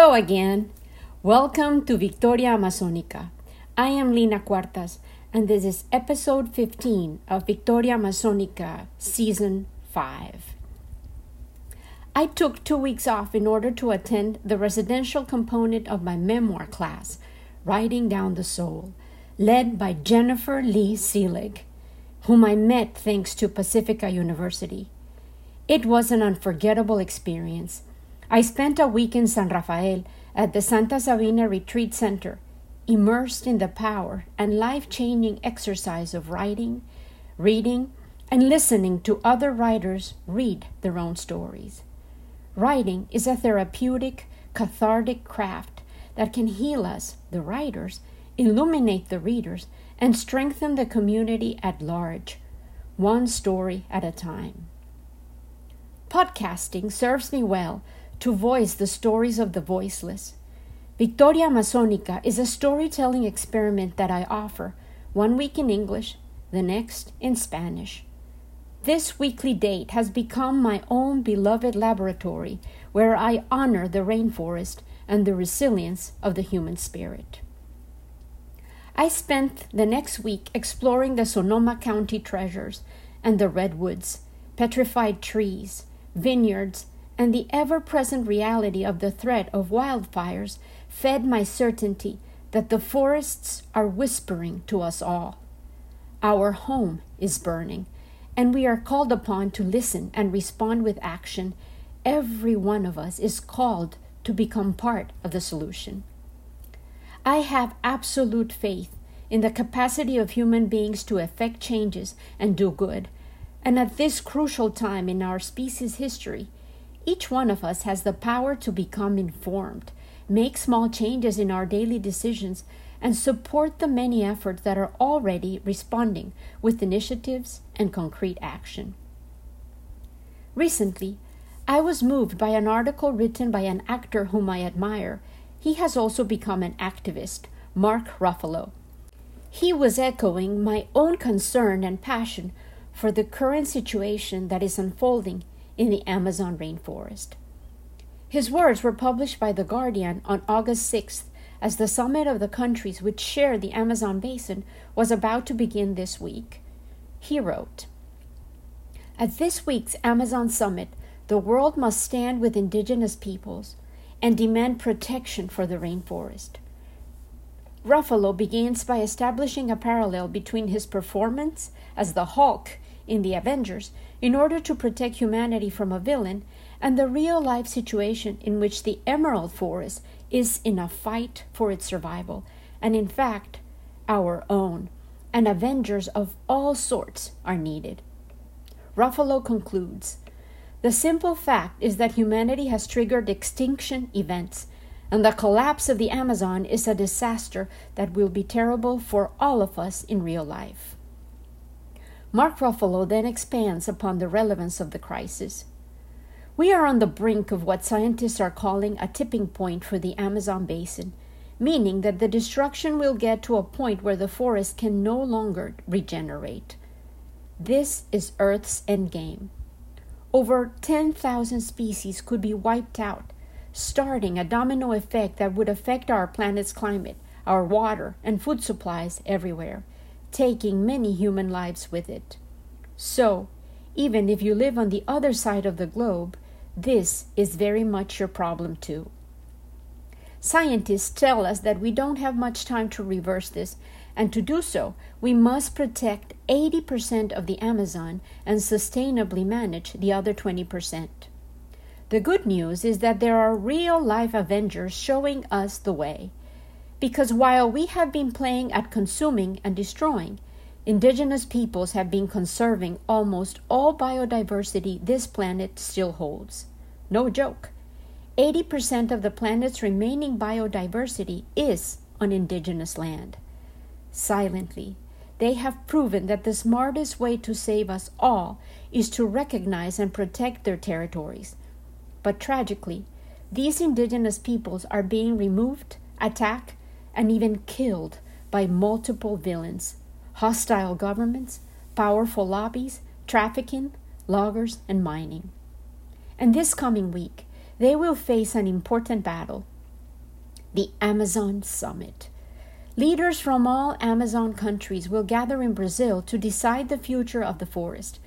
Hello again. Welcome to Victoria Amazonica. I am Lina Cuartas, and this is episode 15 of Victoria Amazonica Season 5. I took two weeks off in order to attend the residential component of my memoir class, Writing Down the Soul, led by Jennifer Leigh Selig, whom I met thanks to Pacifica University. It was an unforgettable experience I spent a week in San Rafael at the Santa Sabina Retreat Center, immersed in the power and life changing exercise of writing, reading, and listening to other writers read their own stories. Writing is a therapeutic, cathartic craft that can heal us, the writers, illuminate the readers, and strengthen the community at large, one story at a time. Podcasting serves me well to voice the stories of the voiceless. Victoria Amazonica is a storytelling experiment that I offer, one week in English, the next in Spanish. This weekly date has become my own beloved laboratory where I honor the rainforest and the resilience of the human spirit. I spent the next week exploring the Sonoma County treasures and the redwoods, petrified trees, vineyards, and the ever present reality of the threat of wildfires fed my certainty that the forests are whispering to us all. Our home is burning, and we are called upon to listen and respond with action. Every one of us is called to become part of the solution. I have absolute faith in the capacity of human beings to effect changes and do good. And at this crucial time in our species' history, each one of us has the power to become informed, make small changes in our daily decisions, and support the many efforts that are already responding with initiatives and concrete action. Recently, I was moved by an article written by an actor whom I admire. He has also become an activist, Mark Ruffalo. He was echoing my own concern and passion for the current situation that is unfolding in the Amazon rainforest. His words were published by The Guardian on August 6th as the summit of the countries which share the Amazon basin was about to begin this week. He wrote At this week's Amazon summit, the world must stand with indigenous peoples and demand protection for the rainforest. Ruffalo begins by establishing a parallel between his performance as the Hulk in the Avengers in order to protect humanity from a villain, and the real life situation in which the Emerald Forest is in a fight for its survival, and in fact, our own, and Avengers of all sorts are needed. Ruffalo concludes The simple fact is that humanity has triggered extinction events, and the collapse of the Amazon is a disaster that will be terrible for all of us in real life. Mark Ruffalo then expands upon the relevance of the crisis. We are on the brink of what scientists are calling a tipping point for the Amazon basin, meaning that the destruction will get to a point where the forest can no longer regenerate. This is Earth's endgame. Over 10,000 species could be wiped out, starting a domino effect that would affect our planet's climate, our water, and food supplies everywhere taking many human lives with it. So, even if you live on the other side of the globe, this is very much your problem too. Scientists tell us that we don't have much time to reverse this, and to do so, we must protect 80% of the Amazon and sustainably manage the other 20%. The good news is that there are real life Avengers showing us the way. Because while we have been playing at consuming and destroying, indigenous peoples have been conserving almost all biodiversity this planet still holds. No joke. 80% of the planet's remaining biodiversity is on indigenous land. Silently, they have proven that the smartest way to save us all is to recognize and protect their territories. But tragically, these indigenous peoples are being removed, attacked, and even killed by multiple villains hostile governments, powerful lobbies, trafficking, loggers, and mining. And this coming week, they will face an important battle the Amazon Summit. Leaders from all Amazon countries will gather in Brazil to decide the future of the forest.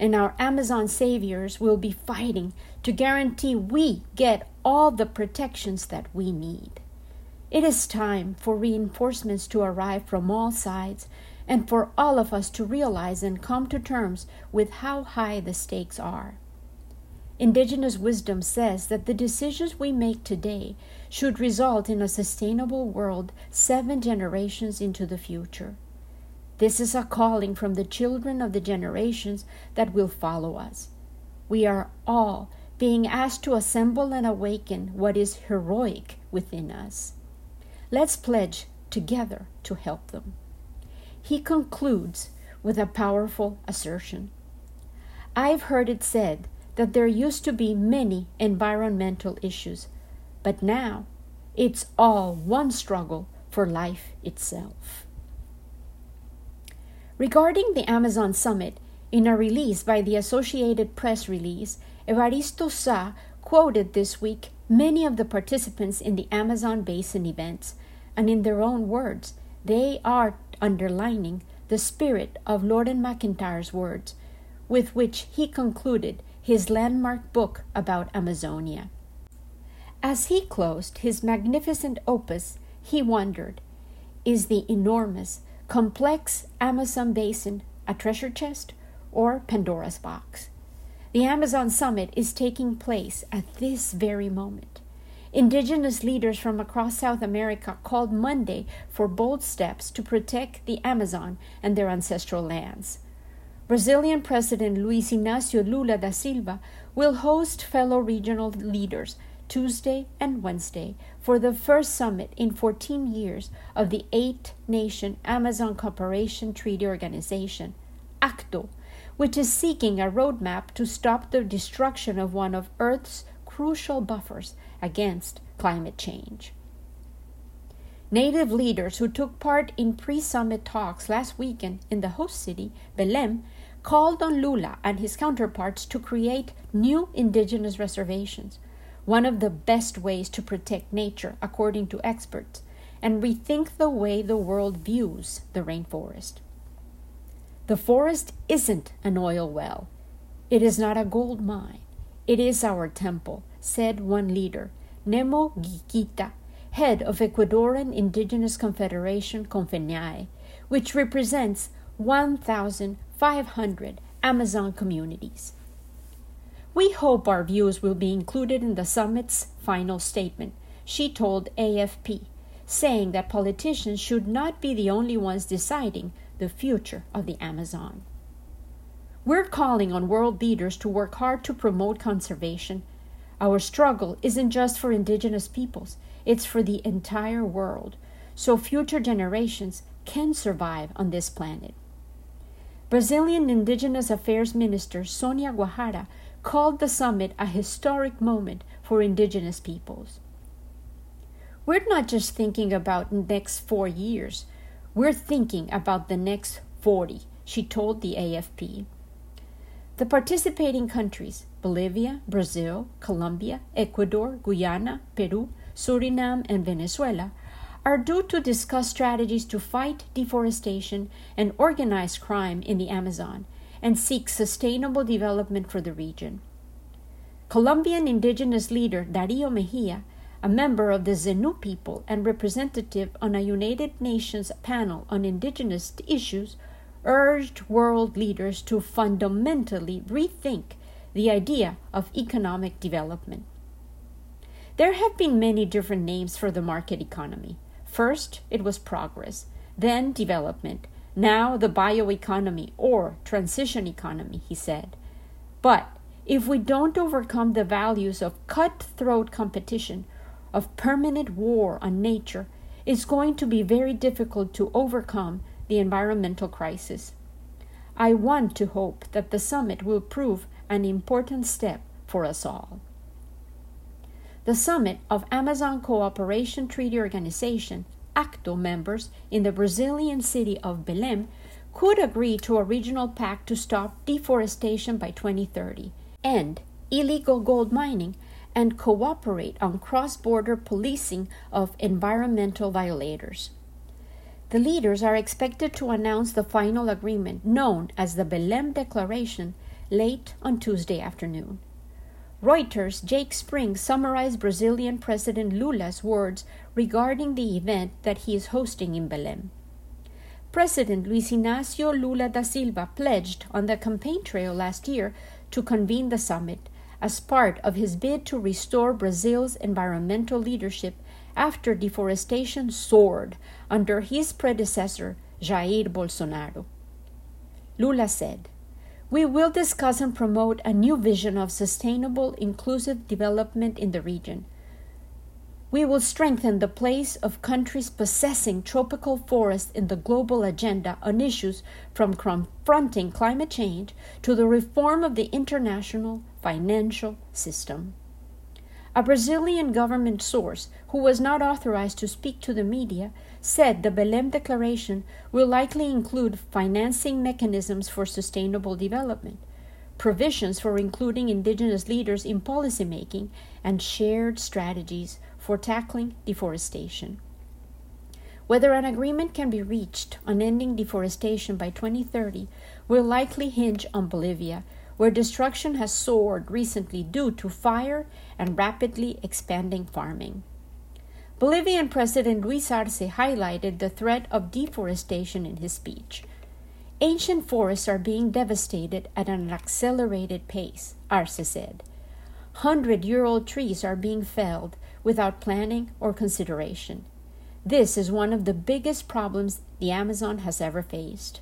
And our Amazon saviors will be fighting to guarantee we get all the protections that we need. It is time for reinforcements to arrive from all sides and for all of us to realize and come to terms with how high the stakes are. Indigenous wisdom says that the decisions we make today should result in a sustainable world seven generations into the future. This is a calling from the children of the generations that will follow us. We are all being asked to assemble and awaken what is heroic within us. Let's pledge together to help them. He concludes with a powerful assertion. I've heard it said that there used to be many environmental issues, but now it's all one struggle for life itself. Regarding the Amazon summit, in a release by the Associated Press release, Evaristo Sa quoted this week many of the participants in the Amazon basin events, and in their own words, they are underlining the spirit of Loren McIntyre's words, with which he concluded his landmark book about Amazonia. As he closed his magnificent opus, he wondered Is the enormous, complex Amazon basin a treasure chest or Pandora's box? The Amazon summit is taking place at this very moment. Indigenous leaders from across South America called Monday for bold steps to protect the Amazon and their ancestral lands. Brazilian President Luiz Inácio Lula da Silva will host fellow regional leaders Tuesday and Wednesday for the first summit in 14 years of the eight nation Amazon Cooperation Treaty Organization, ACTO, which is seeking a roadmap to stop the destruction of one of Earth's crucial buffers against climate change. Native leaders who took part in pre summit talks last weekend in the host city, Belém, called on Lula and his counterparts to create new indigenous reservations, one of the best ways to protect nature, according to experts, and rethink the way the world views the rainforest. The forest isn't an oil well. It is not a gold mine. It is our temple, said one leader, Nemo Guiquita, head of Ecuadorian Indigenous Confederation Confeniae, which represents 1,500 Amazon communities. We hope our views will be included in the summit's final statement, she told AFP, saying that politicians should not be the only ones deciding the future of the Amazon. We're calling on world leaders to work hard to promote conservation. Our struggle isn't just for indigenous peoples, it's for the entire world, so future generations can survive on this planet. Brazilian Indigenous Affairs Minister Sonia Guajajara called the summit a historic moment for indigenous peoples. We're not just thinking about the next four years, we're thinking about the next 40, she told the AFP. The participating countries Bolivia, Brazil, Colombia, Ecuador, Guyana, Peru, Suriname, and Venezuela are due to discuss strategies to fight deforestation and organized crime in the Amazon and seek sustainable development for the region. Colombian indigenous leader Dario Mejia, a member of the Zenu people and representative on a United Nations panel on indigenous issues, urged world leaders to fundamentally rethink the idea of economic development. There have been many different names for the market economy. First, it was progress, then development, now the bioeconomy or transition economy, he said. But if we don't overcome the values of cutthroat competition, of permanent war on nature, it's going to be very difficult to overcome the environmental crisis. I want to hope that the summit will prove an important step for us all. The summit of Amazon Cooperation Treaty Organization, ACTO members in the Brazilian city of Belém could agree to a regional pact to stop deforestation by 2030, end illegal gold mining, and cooperate on cross border policing of environmental violators. The leaders are expected to announce the final agreement, known as the Belém Declaration, late on Tuesday afternoon. Reuters' Jake Spring summarized Brazilian President Lula's words regarding the event that he is hosting in Belém. President Luiz Inácio Lula da Silva pledged on the campaign trail last year to convene the summit as part of his bid to restore Brazil's environmental leadership after deforestation soared under his predecessor, Jair Bolsonaro. Lula said, We will discuss and promote a new vision of sustainable, inclusive development in the region. We will strengthen the place of countries possessing tropical forests in the global agenda on issues from confronting climate change to the reform of the international financial system. A Brazilian government source, who was not authorized to speak to the media, said the Belém Declaration will likely include financing mechanisms for sustainable development, provisions for including indigenous leaders in policymaking, and shared strategies for tackling deforestation. Whether an agreement can be reached on ending deforestation by 2030 will likely hinge on Bolivia, where destruction has soared recently due to fire and rapidly expanding farming. Bolivian President Luis Arce highlighted the threat of deforestation in his speech. Ancient forests are being devastated at an accelerated pace, Arce said. Hundred year old trees are being felled without planning or consideration. This is one of the biggest problems the Amazon has ever faced.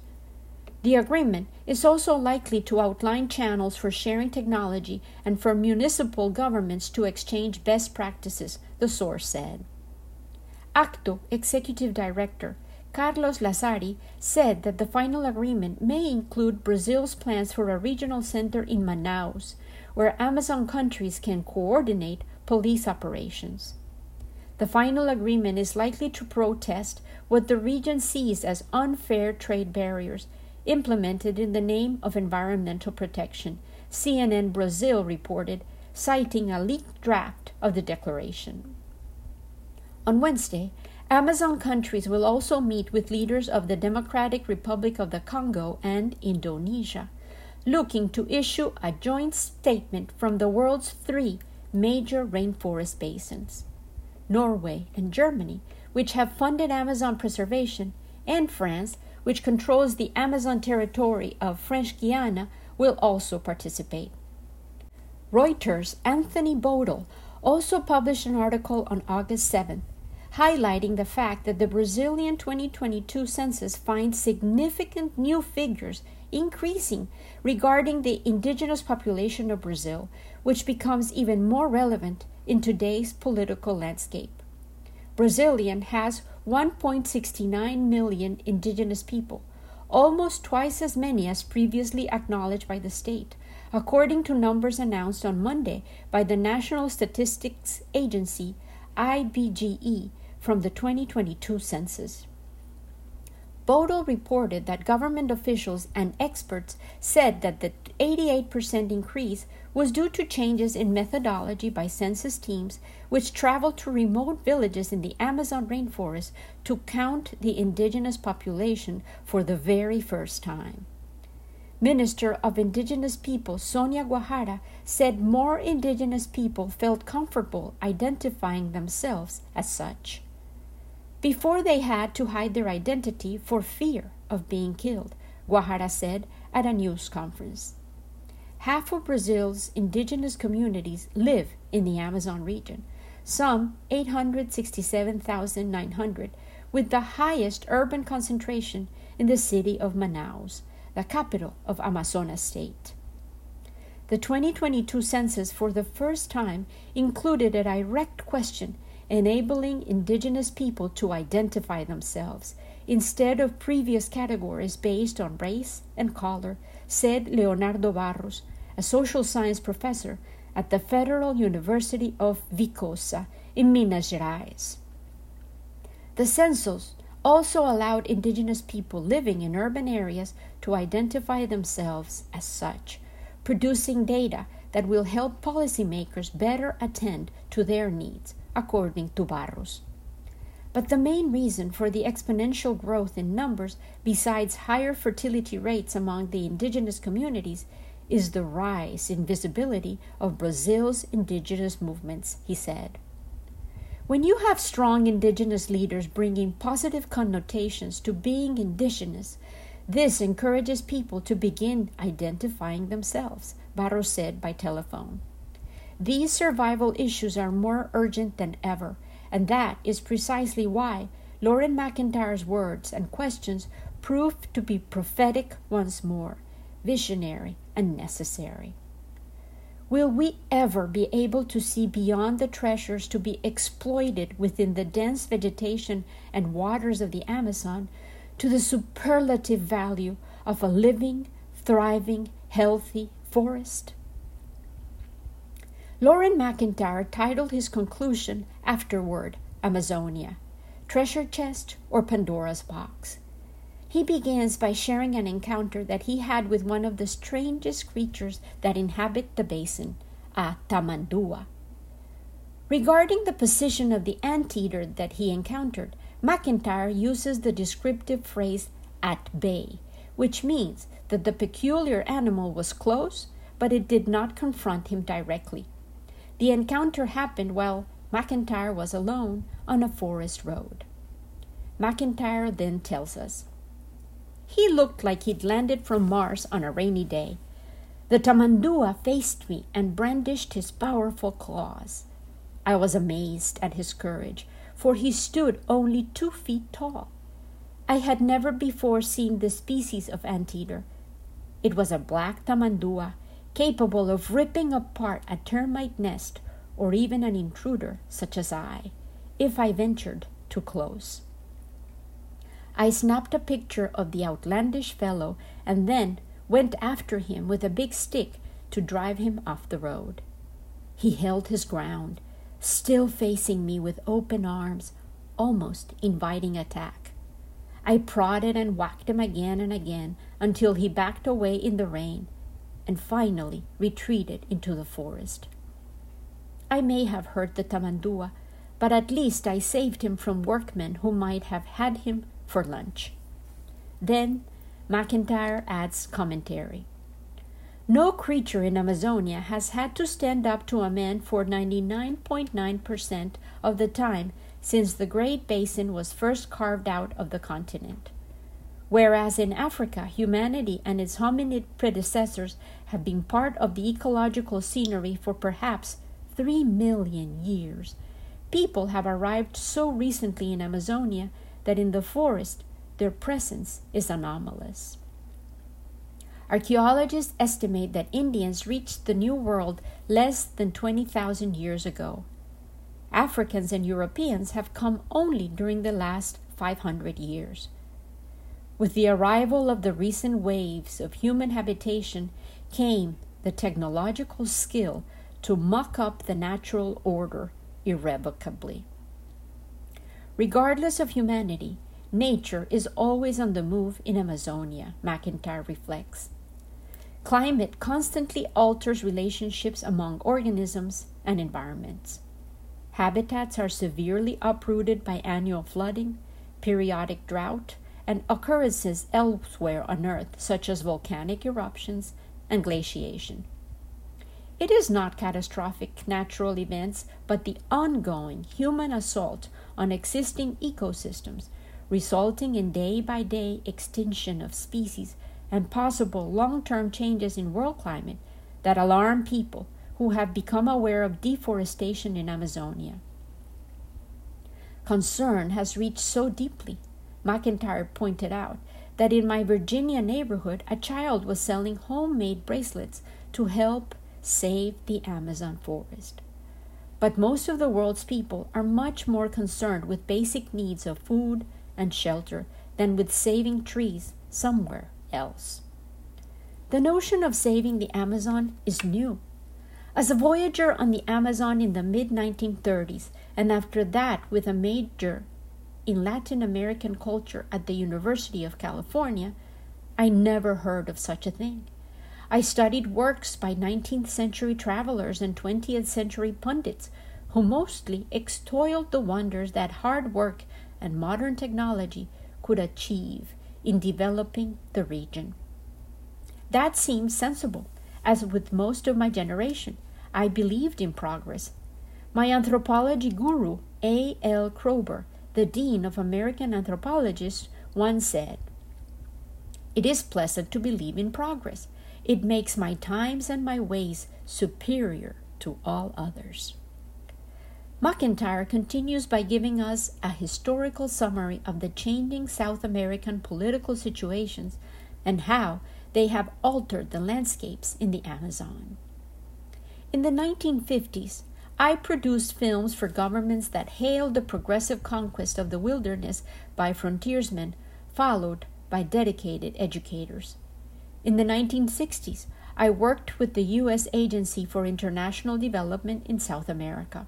The agreement is also likely to outline channels for sharing technology and for municipal governments to exchange best practices, the source said. ACTO Executive Director Carlos Lazary said that the final agreement may include Brazil's plans for a regional center in Manaus, where Amazon countries can coordinate police operations. The final agreement is likely to protest what the region sees as unfair trade barriers implemented in the name of environmental protection, CNN Brazil reported, citing a leaked draft of the declaration. On Wednesday, Amazon countries will also meet with leaders of the Democratic Republic of the Congo and Indonesia, looking to issue a joint statement from the world's three major rainforest basins Norway and Germany, which have funded Amazon preservation, and France, which controls the Amazon territory of French Guiana, will also participate. Reuters' Anthony Boadle also published an article on August 7th highlighting the fact that the Brazilian 2022 census finds significant new figures increasing regarding the indigenous population of Brazil, which becomes even more relevant in today's political landscape. Brazilian has 1.69 million indigenous people, almost twice as many as previously acknowledged by the state, according to numbers announced on Monday by the National Statistics Agency, IBGE, from the 2022 census. Boadle reported that government officials and experts said that the 88% increase was due to changes in methodology by census teams which traveled to remote villages in the Amazon rainforest to count the indigenous population for the very first time. Minister of Indigenous People Sonia Guajajara said more indigenous people felt comfortable identifying themselves as such before they had to hide their identity for fear of being killed, Guajajara said at a news conference. Half of Brazil's indigenous communities live in the Amazon region, some 867,900, with the highest urban concentration in the city of Manaus, the capital of Amazonas state. The 2022 census, for the first time, included a direct question enabling indigenous people to identify themselves instead of previous categories based on race and color, said Leonardo Barros, a social science professor at the Federal University of Viçosa in Minas Gerais. The census also allowed indigenous people living in urban areas to identify themselves as such, producing data that will help policymakers better attend to their needs, according to Barros. But the main reason for the exponential growth in numbers, besides higher fertility rates among the indigenous communities, is the rise in visibility of Brazil's indigenous movements, he said. When you have strong indigenous leaders bringing positive connotations to being indigenous, this encourages people to begin identifying themselves, Barros said by telephone. These survival issues are more urgent than ever, and that is precisely why Loren McIntyre's words and questions prove to be prophetic once more, visionary and necessary. Will we ever be able to see beyond the treasures to be exploited within the dense vegetation and waters of the Amazon to the superlative value of a living, thriving, healthy forest? Loren McIntyre titled his conclusion afterward Amazonia, Treasure Chest or Pandora's Box. He begins by sharing an encounter that he had with one of the strangest creatures that inhabit the basin, a tamandua. Regarding the position of the anteater that he encountered, McIntyre uses the descriptive phrase at bay, which means that the peculiar animal was close, but it did not confront him directly. The encounter happened while McIntyre was alone on a forest road. McIntyre then tells us He looked like he'd landed from Mars on a rainy day. The tamandua faced me and brandished his powerful claws. I was amazed at his courage, for he stood only two feet tall. I had never before seen this species of anteater. It was a black tamandua capable of ripping apart a termite nest or even an intruder such as I, if I ventured too close. I snapped a picture of the outlandish fellow and then went after him with a big stick to drive him off the road. He held his ground, still facing me with open arms, almost inviting attack. I prodded and whacked him again and again until he backed away in the rain and finally retreated into the forest. I may have hurt the tamandua, but at least I saved him from workmen who might have had him for lunch. Then McIntyre adds commentary. No creature in Amazonia has had to stand up to a man for 99.9% of the time since the Great Basin was first carved out of the continent. Whereas in Africa, humanity and its hominid predecessors have been part of the ecological scenery for perhaps three million years. People have arrived so recently in Amazonia that in the forest their presence is anomalous. Archaeologists estimate that Indians reached the New World less than 20,000 years ago. Africans and Europeans have come only during the last 500 years. With the arrival of the recent waves of human habitation came the technological skill to muck up the natural order irrevocably. Regardless of humanity, nature is always on the move in Amazonia, McIntyre reflects. Climate constantly alters relationships among organisms and environments. Habitats are severely uprooted by annual flooding, periodic drought, and occurrences elsewhere on Earth, such as volcanic eruptions and glaciation. It is not catastrophic natural events, but the ongoing human assault on existing ecosystems, resulting in day by day extinction of species and possible long term changes in world climate that alarm people who have become aware of deforestation in Amazonia. Concern has reached so deeply McIntyre pointed out that in my Virginia neighborhood, a child was selling homemade bracelets to help save the Amazon forest. But most of the world's people are much more concerned with basic needs of food and shelter than with saving trees somewhere else. The notion of saving the Amazon is new. As a voyager on the Amazon in the mid 1930s, and after that with a major in Latin American culture at the University of California, I never heard of such a thing. I studied works by 19th century travelers and 20th century pundits who mostly extolled the wonders that hard work and modern technology could achieve in developing the region. That seemed sensible, as with most of my generation, I believed in progress. My anthropology guru, A. L. Kroeber, the dean of American anthropologists, once said, It is pleasant to believe in progress. It makes my times and my ways superior to all others. McIntyre continues by giving us a historical summary of the changing South American political situations and how they have altered the landscapes in the Amazon. In the 1950s, I produced films for governments that hailed the progressive conquest of the wilderness by frontiersmen, followed by dedicated educators. In the 1960s, I worked with the U.S. Agency for International Development in South America.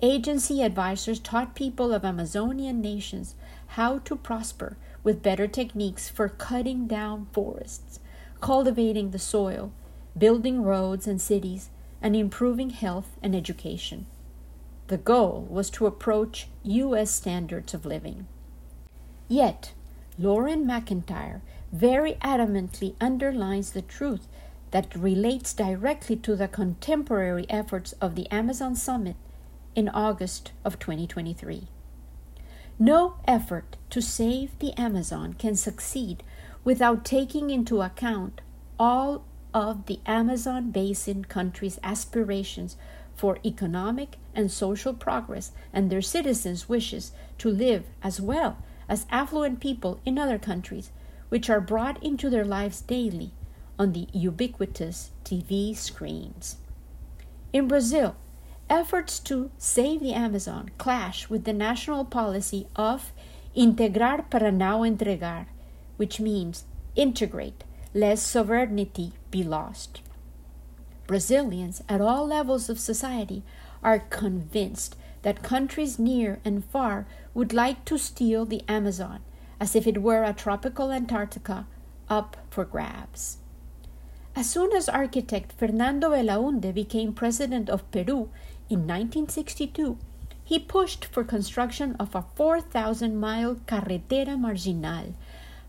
Agency advisors taught people of Amazonian nations how to prosper with better techniques for cutting down forests, cultivating the soil, building roads and cities, and improving health and education. The goal was to approach U.S. standards of living. Yet, Loren McIntyre very adamantly underlines the truth that relates directly to the contemporary efforts of the Amazon Summit in August of 2023. No effort to save the Amazon can succeed without taking into account all of the Amazon basin countries' aspirations for economic and social progress and their citizens' wishes to live as well as affluent people in other countries, which are brought into their lives daily on the ubiquitous TV screens. In Brazil, efforts to save the Amazon clash with the national policy of integrar para não entregar, which means integrate, less sovereignty be lost. Brazilians at all levels of society are convinced that countries near and far would like to steal the Amazon as if it were a tropical Antarctica up for grabs. As soon as architect Fernando Belaunde became president of Peru in 1962, he pushed for construction of a 4,000 mile carretera marginal,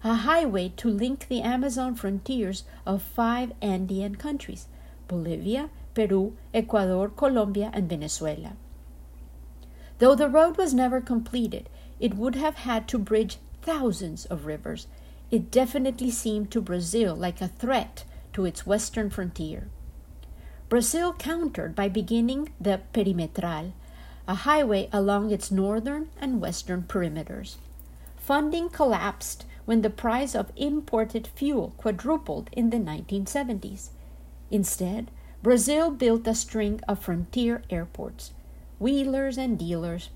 a highway to link the Amazon frontiers of five Andean countries Bolivia, Peru, Ecuador, Colombia, and Venezuela. Though the road was never completed, it would have had to bridge thousands of rivers. It definitely seemed to Brazil like a threat to its western frontier. Brazil countered by beginning the Perimetral, a highway along its northern and western perimeters. Funding collapsed when the price of imported fuel quadrupled in the 1970s. Instead, Brazil built a string of frontier airports. Wheelers and dealers,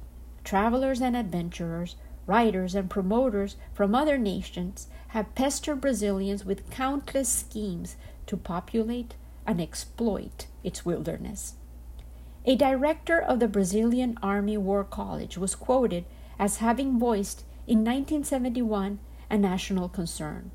travelers and adventurers, writers and promoters from other nations have pestered Brazilians with countless schemes to populate, and exploit its wilderness. A director of the Brazilian Army War College was quoted as having voiced in 1971 a national concern.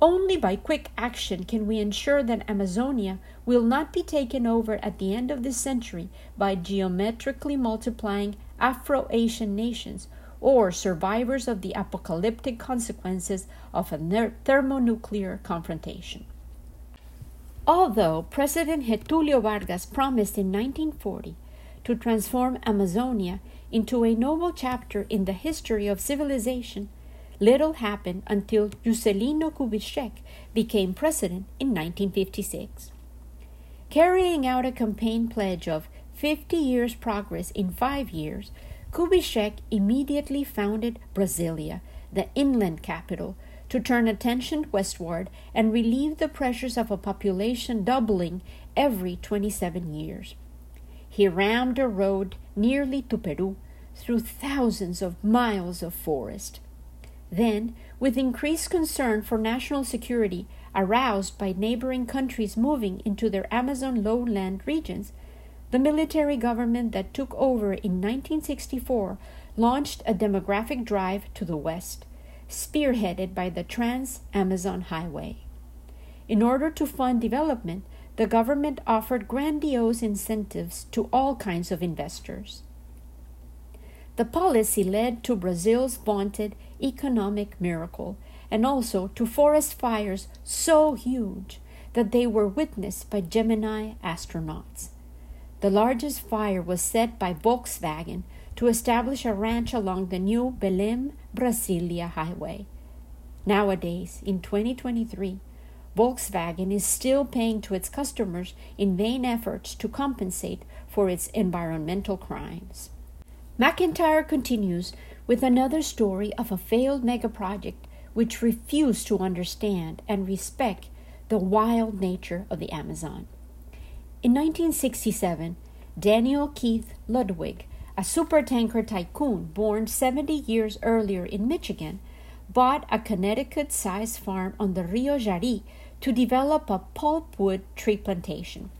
Only by quick action can we ensure that Amazonia will not be taken over at the end of this century by geometrically multiplying Afro Asian nations or survivors of the apocalyptic consequences of a thermonuclear confrontation. Although President Getulio Vargas promised in 1940 to transform Amazonia into a noble chapter in the history of civilization, little happened until Juscelino Kubitschek became president in 1956. Carrying out a campaign pledge of 50 years' progress in five years, Kubitschek immediately founded Brasilia, the inland capital, to turn attention westward and relieve the pressures of a population doubling every 27 years. He rammed a road nearly to Peru through thousands of miles of forest. Then, with increased concern for national security aroused by neighboring countries moving into their Amazon lowland regions, the military government that took over in 1964 launched a demographic drive to the west spearheaded by the Trans Amazon Highway. In order to fund development, the government offered grandiose incentives to all kinds of investors. The policy led to Brazil's vaunted economic miracle and also to forest fires so huge that they were witnessed by Gemini astronauts. The largest fire was set by Volkswagen to establish a ranch along the new Belém Brasilia highway. Nowadays, in 2023, Volkswagen is still paying to its customers in vain efforts to compensate for its environmental crimes. McIntyre continues with another story of a failed megaproject which refused to understand and respect the wild nature of the Amazon. In 1967, Daniel Keith Ludwig, a supertanker tycoon born 70 years earlier in Michigan, bought a Connecticut sized farm on the Rio Jari to develop a pulpwood tree plantation.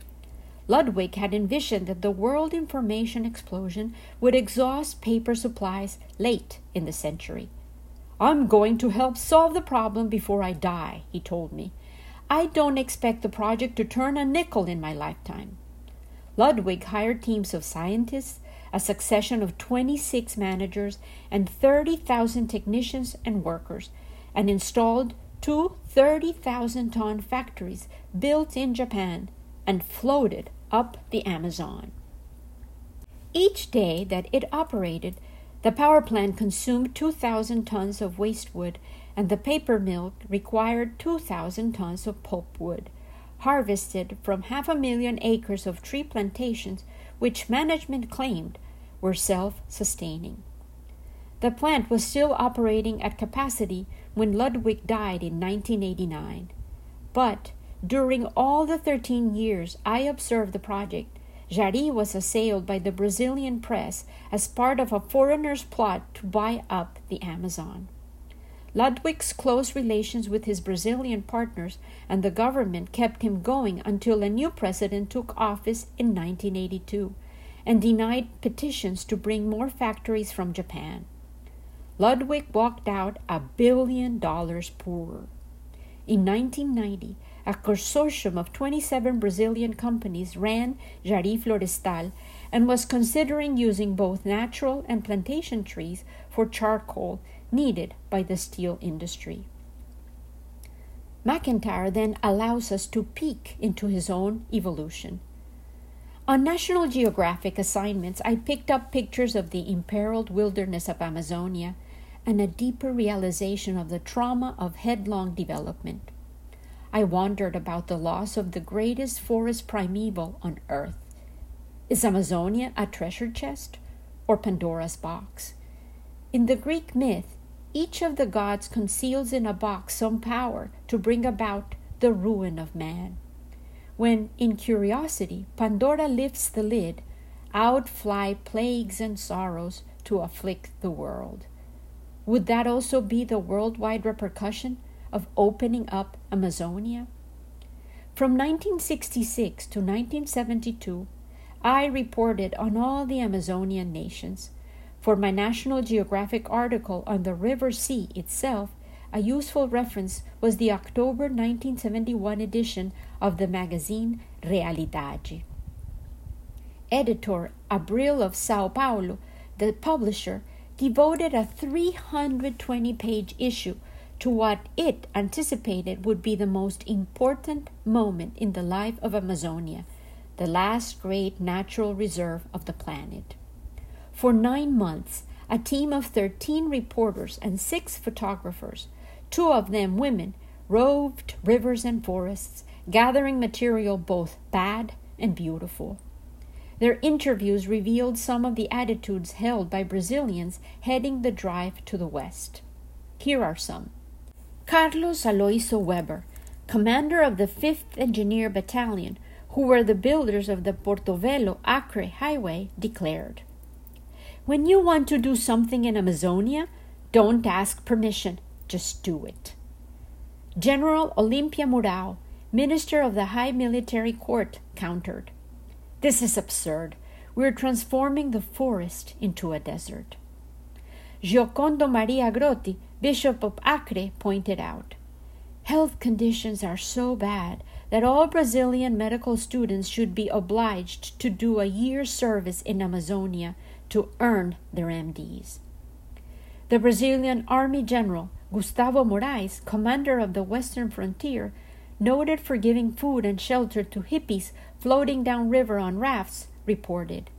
Ludwig had envisioned that the world information explosion would exhaust paper supplies late in the century. I'm going to help solve the problem before I die, he told me. I don't expect the project to turn a nickel in my lifetime. Ludwig hired teams of scientists, a succession of 26 managers, and 30,000 technicians and workers, and installed two 30,000 ton factories built in Japan and floated up the Amazon. Each day that it operated, the power plant consumed 2,000 tons of waste wood, and the paper mill required 2,000 tons of pulp wood, harvested from half a million acres of tree plantations, which management claimed were self sustaining. The plant was still operating at capacity when Ludwig died in 1989. But during all the 13 years I observed the project, Jari was assailed by the Brazilian press as part of a foreigner's plot to buy up the Amazon. Ludwig's close relations with his Brazilian partners and the government kept him going until a new president took office in 1982 and denied petitions to bring more factories from Japan. Ludwig walked out a billion dollars poorer. In 1990, a consortium of 27 Brazilian companies ran Jari Florestal and was considering using both natural and plantation trees for charcoal needed by the steel industry. McIntyre then allows us to peek into his own evolution. On National Geographic assignments, I picked up pictures of the imperiled wilderness of Amazonia and a deeper realization of the trauma of headlong development. I wondered about the loss of the greatest forest primeval on earth. Is Amazonia a treasure chest or Pandora's box? In the Greek myth, each of the gods conceals in a box some power to bring about the ruin of man. When, in curiosity, Pandora lifts the lid, out fly plagues and sorrows to afflict the world. Would that also be the worldwide repercussion of opening up Amazonia? From 1966 to 1972, I reported on all the Amazonian nations. For my National Geographic article on the River Sea itself, a useful reference was the October 1971 edition of the magazine Realidade. Editor Abril of Sao Paulo, the publisher, devoted a 320 page issue to what it anticipated would be the most important moment in the life of Amazonia, the last great natural reserve of the planet. For nine months, a team of 13 reporters and six photographers two of them women, roved rivers and forests, gathering material both bad and beautiful. Their interviews revealed some of the attitudes held by Brazilians heading the drive to the west. Here are some. Carlos Aloysio Weber, commander of the 5th Engineer Battalion, who were the builders of the Porto Acre highway, declared When you want to do something in Amazonia, don't ask permission. Just do it. General Olympio Mourão, Minister of the High Military Court, countered. This is absurd. We're transforming the forest into a desert. Giocondo Maria Grotti, Bishop of Acre, pointed out. Health conditions are so bad that all Brazilian medical students should be obliged to do a year's service in Amazonia to earn their MDs. The Brazilian Army General Gustavo Morais, commander of the western frontier, noted for giving food and shelter to hippies floating downriver on rafts, reported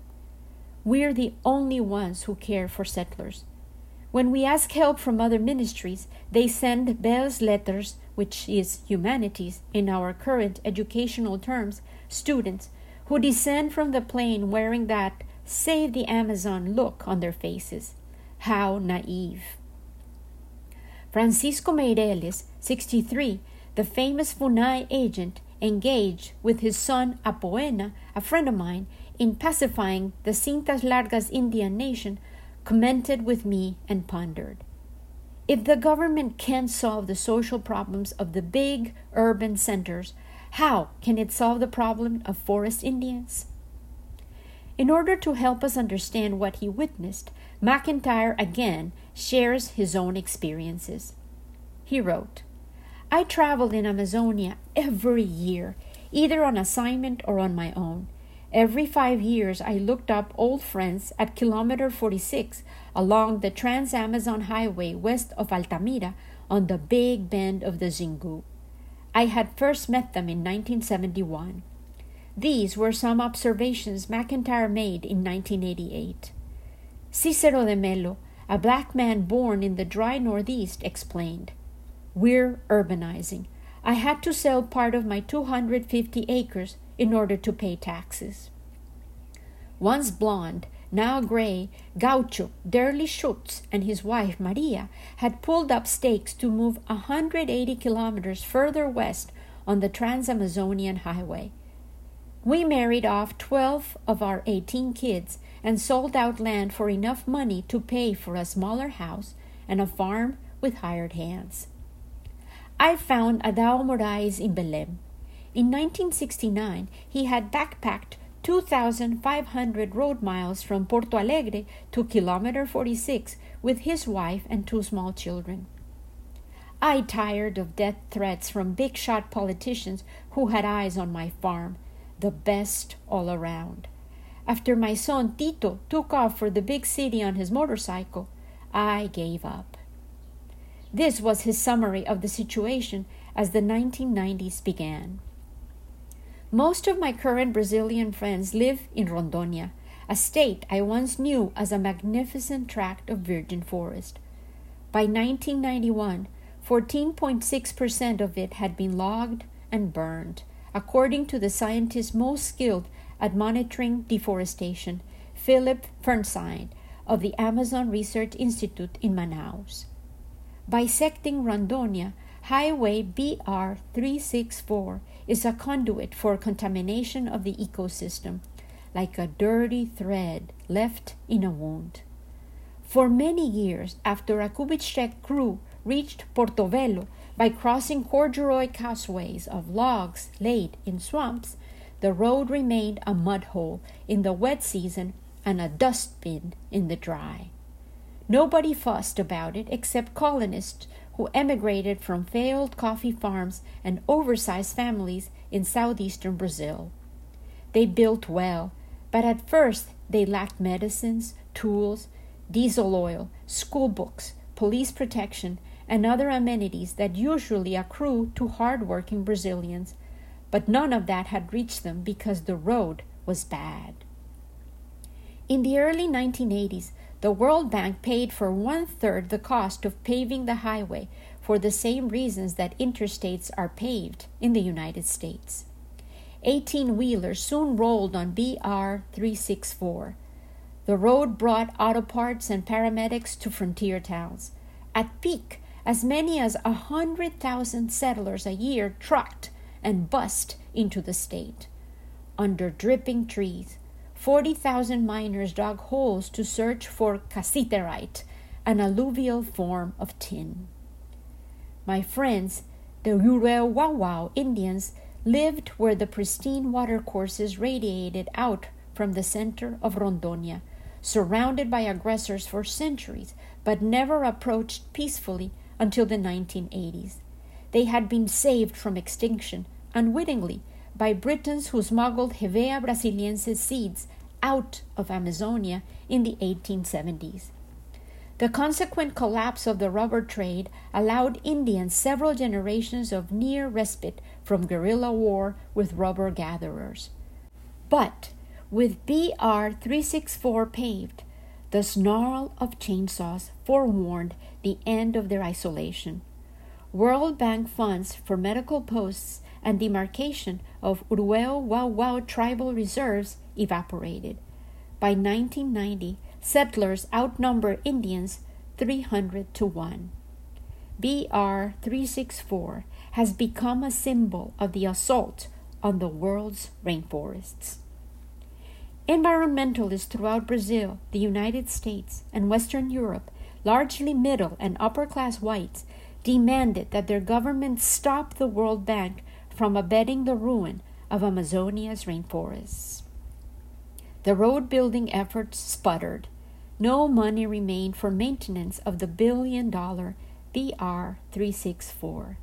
We're the only ones who care for settlers. When we ask help from other ministries, they send belles lettres, which is humanities in our current educational terms, students who descend from the plane wearing that save the Amazon look on their faces. How naive. Francisco Meireles, 63, the famous Funai agent, engaged with his son Apoena, a friend of mine, in pacifying the Cintas Largas Indian nation commented with me and pondered. If the government can't solve the social problems of the big urban centers, how can it solve the problem of forest Indians? In order to help us understand what he witnessed, McIntyre again shares his own experiences. He wrote, I traveled in Amazonia every year, either on assignment or on my own. Every five years, I looked up old friends at kilometer 46 along the Trans Amazon Highway west of Altamira on the big bend of the Xingu. I had first met them in 1971. These were some observations McIntyre made in 1988. Cicero de Mello, a black man born in the dry Northeast, explained We're urbanizing. I had to sell part of my 250 acres in order to pay taxes. Once blond, now gray, Gaucho Derli Schutz and his wife Maria had pulled up stakes to move 180 kilometers further west on the Trans Amazonian Highway. We married off 12 of our 18 kids and sold out land for enough money to pay for a smaller house and a farm with hired hands. I found Adao Morais in Belém, in 1969, he had backpacked 2,500 road miles from Porto Alegre to kilometer 46 with his wife and two small children. I tired of death threats from big shot politicians who had eyes on my farm, the best all around. After my son Tito took off for the big city on his motorcycle, I gave up. This was his summary of the situation as the 1990s began. Most of my current Brazilian friends live in Rondonia, a state I once knew as a magnificent tract of virgin forest. By 1991, 14.6% of it had been logged and burned, according to the scientist most skilled at monitoring deforestation, Philip Fearnsides of the Amazon Research Institute in Manaus. Bisecting Rondonia, Highway BR 364 is a conduit for contamination of the ecosystem, like a dirty thread left in a wound. For many years after a Kubitschek crew reached Porto by crossing corduroy causeways of logs laid in swamps, the road remained a mud hole in the wet season and a dustbin in the dry. Nobody fussed about it except colonists who emigrated from failed coffee farms and oversized families in southeastern Brazil. They built well, but at first they lacked medicines, tools, diesel oil, school books, police protection, and other amenities that usually accrue to hard-working Brazilians, but none of that had reached them because the road was bad. In the early 1980s, the World Bank paid for one third the cost of paving the highway for the same reasons that interstates are paved in the United States. 18 wheelers soon rolled on BR 364. The road brought auto parts and paramedics to frontier towns. At peak, as many as a 100,000 settlers a year trucked and bussed into the state. Under dripping trees, 40,000 miners dug holes to search for cassiterite, an alluvial form of tin. My friends, the Ureu Indians, lived where the pristine watercourses radiated out from the center of Rondonia, surrounded by aggressors for centuries, but never approached peacefully until the 1980s. they had been saved from extinction, unwittingly, by Britons who smuggled Hevea brasiliensis seeds out of Amazonia in the 1870s. The consequent collapse of the rubber trade allowed Indians several generations of near respite from guerrilla war with rubber gatherers. But with BR 364 paved, the snarl of chainsaws forewarned the end of their isolation. World Bank funds for medical posts and demarcation of Uru-Eu-Wau-Wau tribal reserves evaporated. By 1990, settlers outnumber Indians 300 to 1. BR 364 has become a symbol of the assault on the world's rainforests. Environmentalists throughout Brazil, the United States, and Western Europe, largely middle and upper class whites, demanded that their governments stop the World Bank from abetting the ruin of Amazonia's rainforests. The road building efforts sputtered. No money remained for maintenance of the billion dollar BR 364.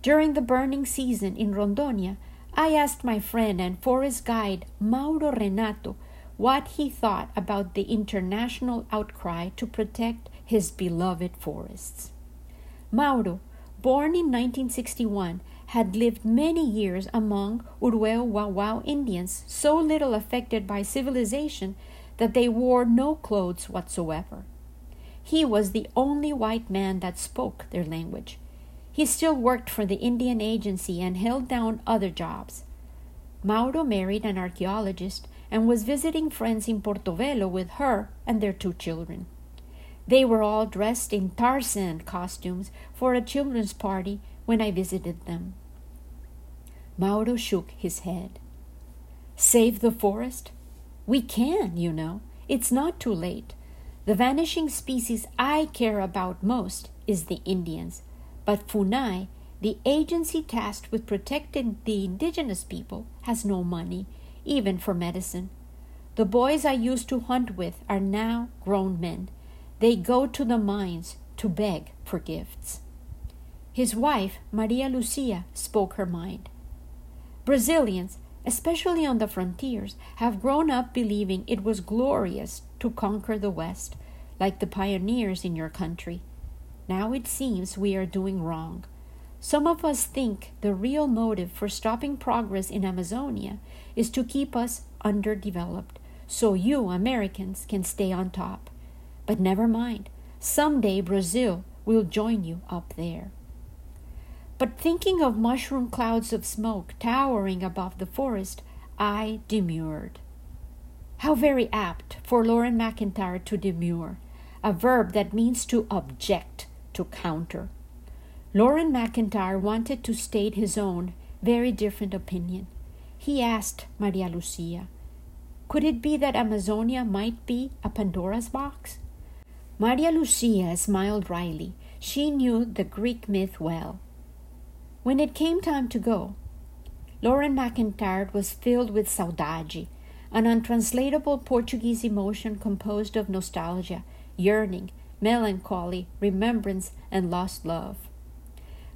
During the burning season in Rondonia, I asked my friend and forest guide Mauro Renato what he thought about the international outcry to protect his beloved forests. Mauro, born in 1961, had lived many years among Uru-Eu-Wau-Wau Indians, so little affected by civilization that they wore no clothes whatsoever. He was the only white man that spoke their language. He still worked for the Indian Agency and held down other jobs. Mauro married an archaeologist and was visiting friends in Porto Velho with her and their two children. They were all dressed in Tarzan costumes for a children's party when I visited them. Mauro shook his head. Save the forest? We can, you know. It's not too late. The vanishing species I care about most is the Indians. But FUNAI, the agency tasked with protecting the indigenous people, has no money, even for medicine. The boys I used to hunt with are now grown men. They go to the mines to beg for gifts. His wife, Maria Lucia, spoke her mind. Brazilians, especially on the frontiers, have grown up believing it was glorious to conquer the West, like the pioneers in your country. Now it seems we are doing wrong. Some of us think the real motive for stopping progress in Amazonia is to keep us underdeveloped, so you, Americans, can stay on top. But never mind, someday Brazil will join you up there. But thinking of mushroom clouds of smoke towering above the forest, I demurred. How very apt for Loren McIntyre to demur, a verb that means to object, to counter. Loren McIntyre wanted to state his own, very different opinion. He asked Maria Lucia, Could it be that Amazonia might be a Pandora's box? Maria Lucia smiled wryly. She knew the Greek myth well. When it came time to go, Loren McIntyre was filled with saudade, an untranslatable Portuguese emotion composed of nostalgia, yearning, melancholy, remembrance, and lost love.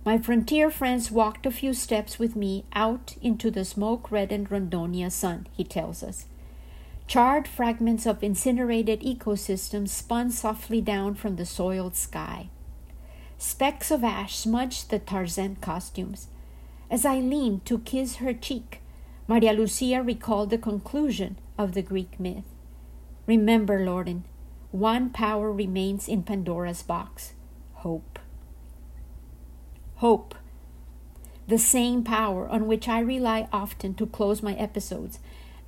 My frontier friends walked a few steps with me out into the smoke reddened Rondonia sun, he tells us. Charred fragments of incinerated ecosystems spun softly down from the soiled sky. Specks of ash smudged the Tarzan costumes. As I leaned to kiss her cheek, Maria Lucia recalled the conclusion of the Greek myth. Remember, Loren, one power remains in Pandora's box hope. Hope. The same power on which I rely often to close my episodes,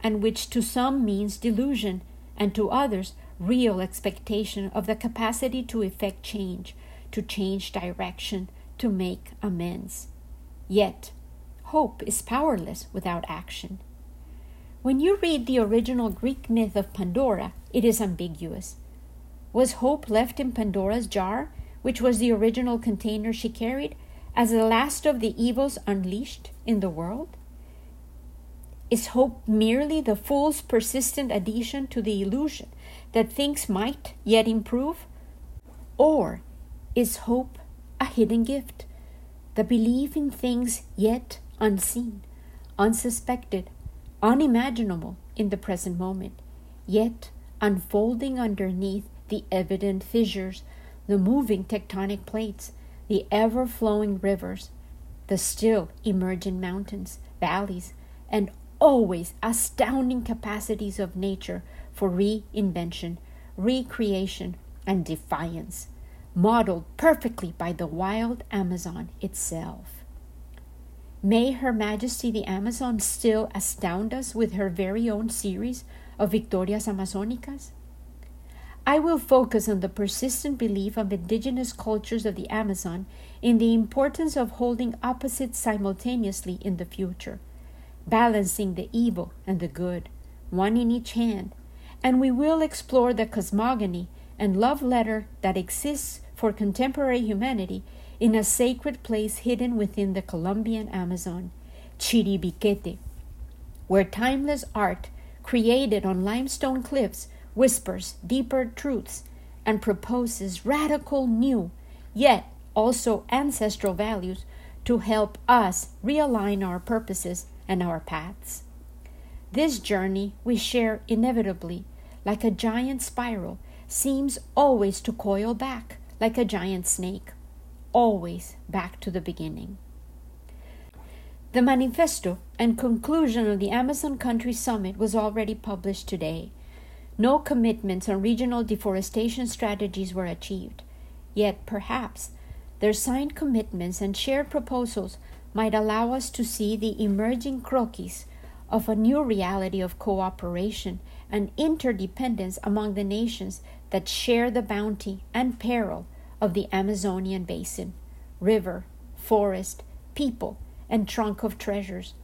and which to some means delusion, and to others real expectation of the capacity to effect change, to change direction, to make amends. Yet, hope is powerless without action. When you read the original Greek myth of Pandora, it is ambiguous. Was hope left in Pandora's jar, which was the original container she carried, as the last of the evils unleashed in the world? Is hope merely the fool's persistent addition to the illusion that things might yet improve? Or is hope a hidden gift, the belief in things yet unseen, unsuspected, unimaginable in the present moment, yet unfolding underneath the evident fissures, the moving tectonic plates, the ever flowing rivers, the still emerging mountains, valleys, and always astounding capacities of nature for reinvention, recreation, and defiance, modeled perfectly by the wild Amazon itself. May Her Majesty the Amazon still astound us with her very own series of Victorias Amazonicas? I will focus on the persistent belief of indigenous cultures of the Amazon in the importance of holding opposites simultaneously in the future, balancing the evil and the good, one in each hand, and we will explore the cosmogony and love letter that exists for contemporary humanity in a sacred place hidden within the Colombian Amazon, Chiribiquete, where timeless art created on limestone cliffs whispers deeper truths, and proposes radical new, yet also ancestral values to help us realign our purposes and our paths. This journey we share inevitably, like a giant spiral, seems always to coil back like a giant snake, always back to the beginning. The manifesto and conclusion of the Amazon Country Summit was already published today. No commitments on regional deforestation strategies were achieved. Yet, perhaps, their signed commitments and shared proposals might allow us to see the emerging croquis of a new reality of cooperation and interdependence among the nations that share the bounty and peril of the Amazonian basin, river, forest, people, and trunk of treasures,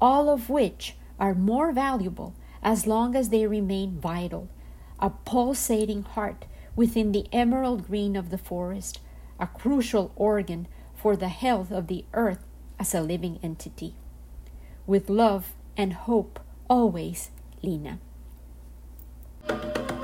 all of which are more valuable as long as they remain vital, a pulsating heart within the emerald green of the forest, a crucial organ for the health of the earth as a living entity. With love and hope always, Lina. Thank you.